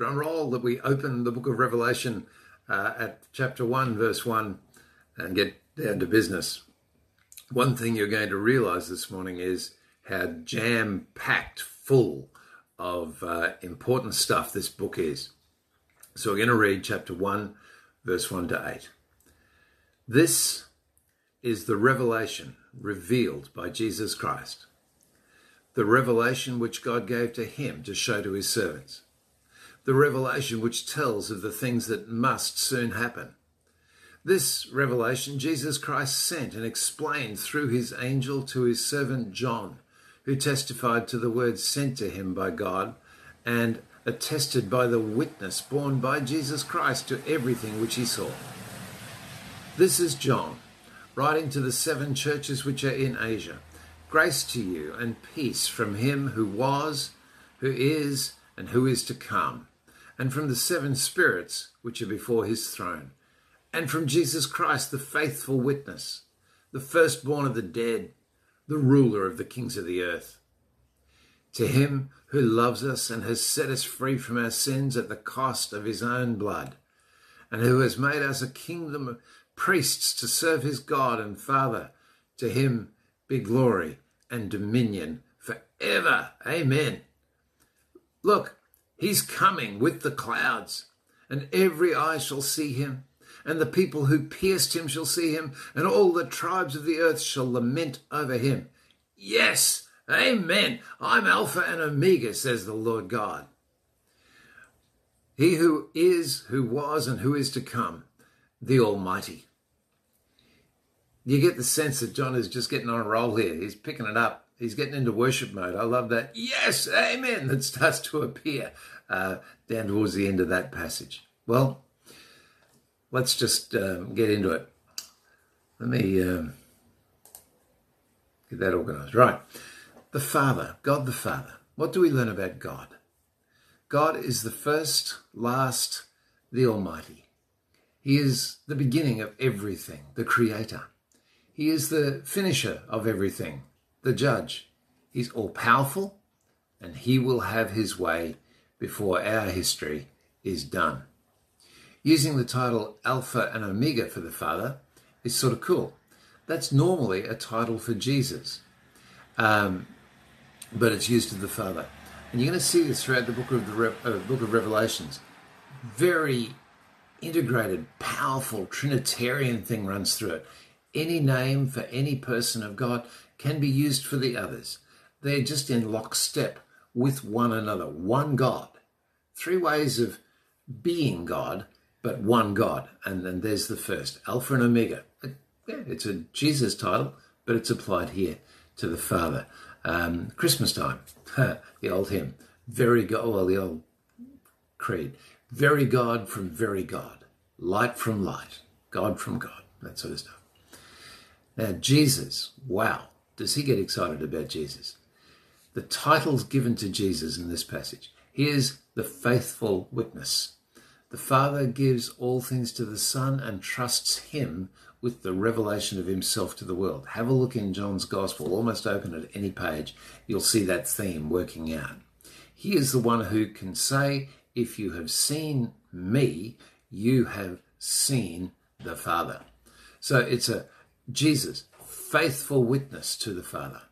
drum roll that we open the book of Revelation uh, at chapter 1, verse 1, and get down to business. One thing you're going to realize this morning is how jam packed full of uh, important stuff this book is. So we're going to read chapter 1, verse 1 to 8. This is the revelation revealed by Jesus Christ, the revelation which God gave to him to show to his servants the revelation which tells of the things that must soon happen. This revelation Jesus Christ sent and explained through his angel to his servant John, who testified to the words sent to him by God and attested by the witness borne by Jesus Christ to everything which he saw. This is John, writing to the seven churches which are in Asia. Grace to you and peace from him who was, who is, and who is to come and from the seven spirits which are before his throne, and from Jesus Christ, the faithful witness, the firstborn of the dead, the ruler of the kings of the earth. To him who loves us and has set us free from our sins at the cost of his own blood, and who has made us a kingdom of priests to serve his God and Father, to him be glory and dominion forever. Amen. Look, He's coming with the clouds, and every eye shall see him, and the people who pierced him shall see him, and all the tribes of the earth shall lament over him. Yes, amen. I'm Alpha and Omega, says the Lord God. He who is, who was, and who is to come, the Almighty. You get the sense that John is just getting on a roll here. He's picking it up he's getting into worship mode. I love that. Yes, amen. That starts to appear uh, down towards the end of that passage. Well, let's just um, get into it. Let me um, get that organized. Right. The Father, God the Father. What do we learn about God? God is the first, last, the Almighty. He is the beginning of everything, the Creator. He is the finisher of everything, the judge. He's all powerful and he will have his way before our history is done. Using the title Alpha and Omega for the Father is sort of cool. That's normally a title for Jesus, um, but it's used of the Father. And you're going to see this throughout the book of the Re- uh, book of Revelations. Very integrated, powerful Trinitarian thing runs through it. Any name for any person of God can be used for the others. They're just in lockstep with one another, one God. Three ways of being God, but one God. And then there's the first Alpha and Omega. It's a Jesus title, but it's applied here to the Father. Um, Christmas time, the old hymn. Very God, well, the old creed. Very God from very God. Light from light. God from God. That sort of stuff. Now, Jesus, wow does he get excited about Jesus? The titles given to Jesus in this passage. He is the faithful witness. The Father gives all things to the Son and trusts him with the revelation of himself to the world. Have a look in John's Gospel, almost open at any page. You'll see that theme working out. He is the one who can say, If you have seen me, you have seen the Father. So it's a Jesus faithful witness to the Father.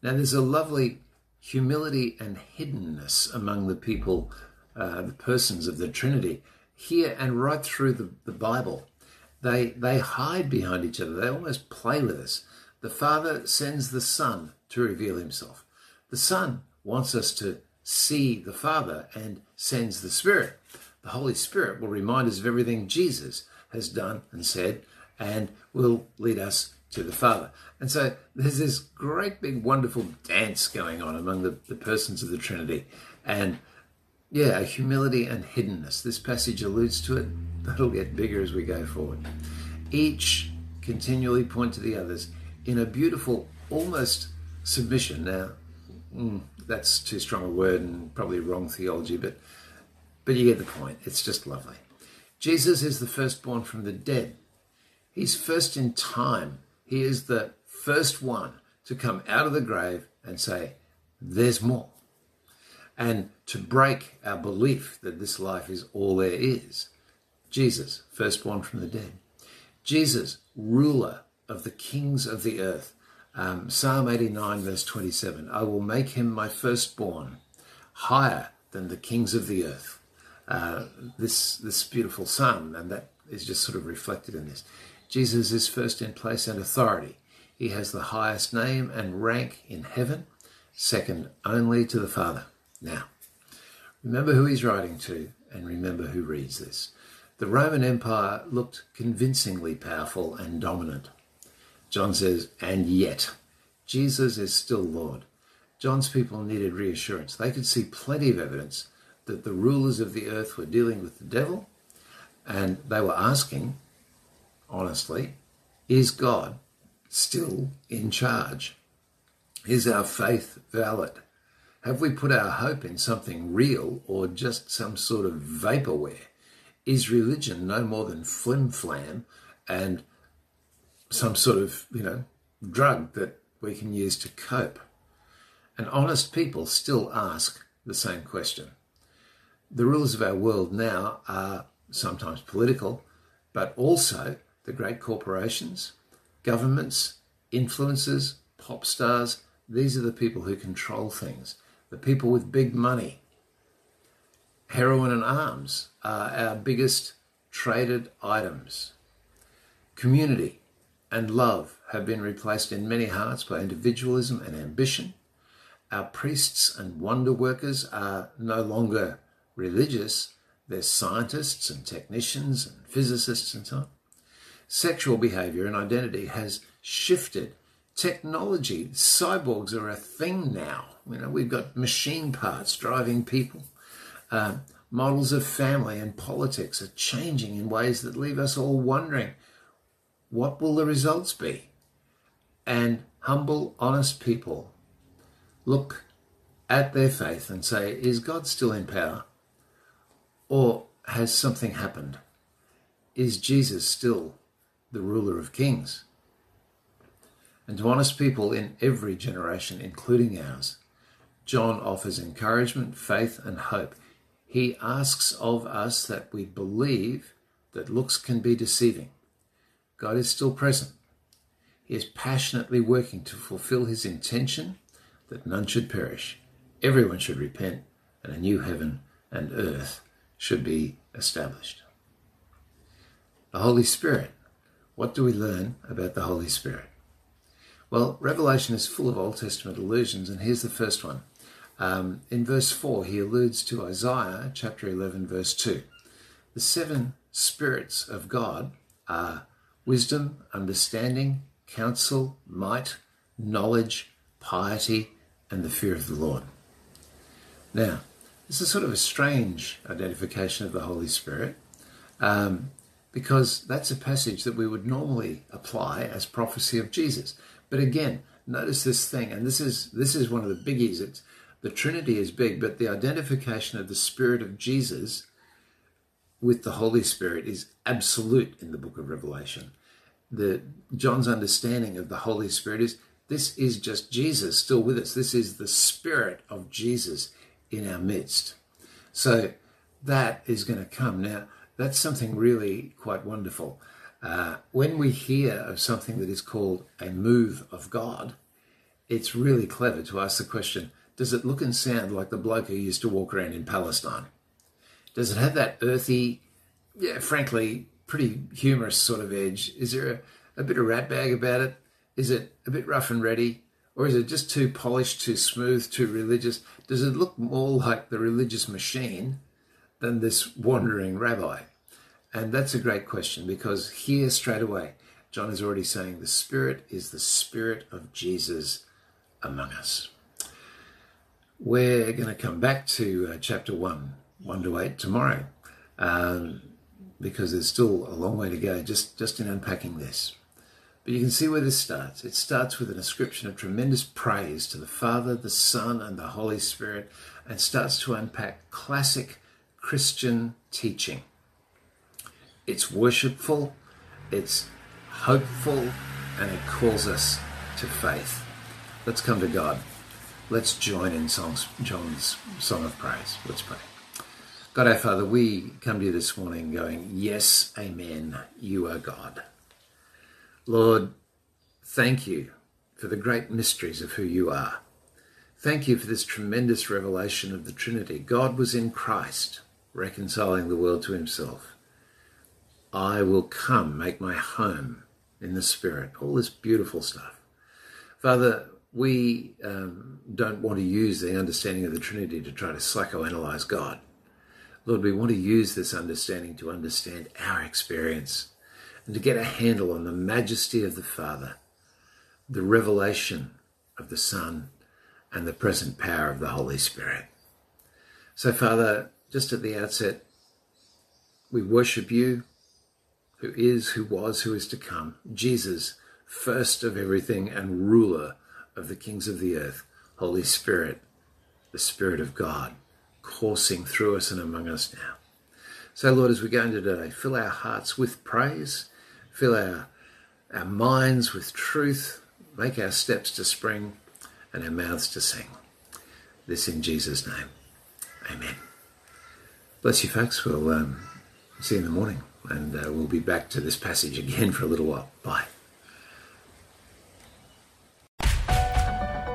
Now, there's a lovely humility and hiddenness among the people, uh, the persons of the Trinity, here and right through the, the Bible. They, they hide behind each other, they almost play with us. The Father sends the Son to reveal himself. The Son wants us to see the Father and sends the Spirit. The Holy Spirit will remind us of everything Jesus has done and said and will lead us to the Father. And so there's this great big wonderful dance going on among the, the persons of the Trinity. And Yeah, humility and hiddenness. This passage alludes to it. That'll get bigger as we go forward. Each continually point to the others in a beautiful, almost submission. Now, mm, that's too strong a word and probably wrong theology, but but you get the point. It's just lovely. Jesus is the firstborn from the dead. He's first in time. He is the first one to come out of the grave and say, There's more. And to break our belief that this life is all there is. Jesus, firstborn from the dead. Jesus, ruler of the kings of the earth. Um, Psalm 89, verse 27 I will make him my firstborn, higher than the kings of the earth. Uh, this, this beautiful psalm, and that is just sort of reflected in this. Jesus is first in place and authority. He has the highest name and rank in heaven, second only to the Father. Now, remember who he's writing to and remember who reads this. The Roman Empire looked convincingly powerful and dominant. John says, and yet, Jesus is still Lord. John's people needed reassurance. They could see plenty of evidence that the rulers of the earth were dealing with the devil, and they were asking, honestly, is God still in charge? Is our faith valid? Have we put our hope in something real or just some sort of vaporware? Is religion no more than flim flam and some sort of, you know, drug that we can use to cope? And honest people still ask the same question. The rules of our world now are sometimes political, but also the great corporations, governments, influencers, pop stars. These are the people who control things. The people with big money. Heroin and arms are our biggest traded items. Community and love have been replaced in many hearts by individualism and ambition. Our priests and wonder workers are no longer religious, they're scientists and technicians and physicists and so on sexual behavior and identity has shifted. Technology, cyborgs are a thing now. You know, we've got machine parts driving people. Uh, models of family and politics are changing in ways that leave us all wondering what will the results be? And humble, honest people look at their faith and say, Is God still in power? Or has something happened? Is Jesus still the ruler of kings. And to honest people in every generation, including ours, John offers encouragement, faith, and hope. He asks of us that we believe that looks can be deceiving. God is still present. He is passionately working to fulfill his intention that none should perish. Everyone should repent, and a new heaven and earth should be established. The Holy Spirit what do we learn about the Holy Spirit? Well, Revelation is full of Old Testament allusions, and here's the first one. Um, in verse 4, he alludes to Isaiah chapter 11, verse 2. The seven spirits of God are wisdom, understanding, counsel, might, knowledge, piety, and the fear of the Lord. Now, this is sort of a strange identification of the Holy Spirit. Um, because that's a passage that we would normally apply as prophecy of Jesus. But again, notice this thing, and this is this is one of the biggies. It's the Trinity is big, but the identification of the Spirit of Jesus with the Holy Spirit is absolute in the book of Revelation. The John's understanding of the Holy Spirit is this is just Jesus still with us. This is the Spirit of Jesus in our midst. So that is going to come. Now, that's something really quite wonderful. Uh, when we hear of something that is called a move of God, it's really clever to ask the question does it look and sound like the bloke who used to walk around in Palestine? Does it have that earthy, yeah, frankly, pretty humorous sort of edge? Is there a, a bit of ratbag about it? Is it a bit rough and ready? Or is it just too polished, too smooth, too religious? Does it look more like the religious machine than this wandering rabbi? And that's a great question because here straight away, John is already saying the Spirit is the Spirit of Jesus among us. We're going to come back to uh, chapter 1, 1 to 8 tomorrow, um, because there's still a long way to go just, just in unpacking this. But you can see where this starts. It starts with an ascription of tremendous praise to the Father, the Son, and the Holy Spirit, and starts to unpack classic Christian teaching. It's worshipful, it's hopeful, and it calls us to faith. Let's come to God. Let's join in songs, John's song of praise. Let's pray. God our Father, we come to you this morning going, Yes, Amen, you are God. Lord, thank you for the great mysteries of who you are. Thank you for this tremendous revelation of the Trinity. God was in Christ, reconciling the world to himself. I will come, make my home in the Spirit. All this beautiful stuff. Father, we um, don't want to use the understanding of the Trinity to try to psychoanalyze God. Lord, we want to use this understanding to understand our experience and to get a handle on the majesty of the Father, the revelation of the Son, and the present power of the Holy Spirit. So, Father, just at the outset, we worship you, who is, who was, who is to come, Jesus, first of everything and ruler of the kings of the earth, Holy Spirit, the Spirit of God, coursing through us and among us now. So, Lord, as we go into today, fill our hearts with praise, fill our, our minds with truth, make our steps to spring and our mouths to sing. This in Jesus' name. Amen. Bless you, folks. We'll um, see you in the morning, and uh, we'll be back to this passage again for a little while. Bye.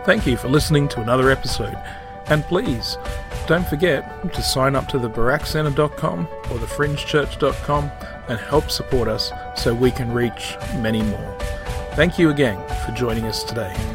Thank you for listening to another episode. And please, don't forget to sign up to the barackcenter.com or thefringechurch.com and help support us so we can reach many more. Thank you again for joining us today.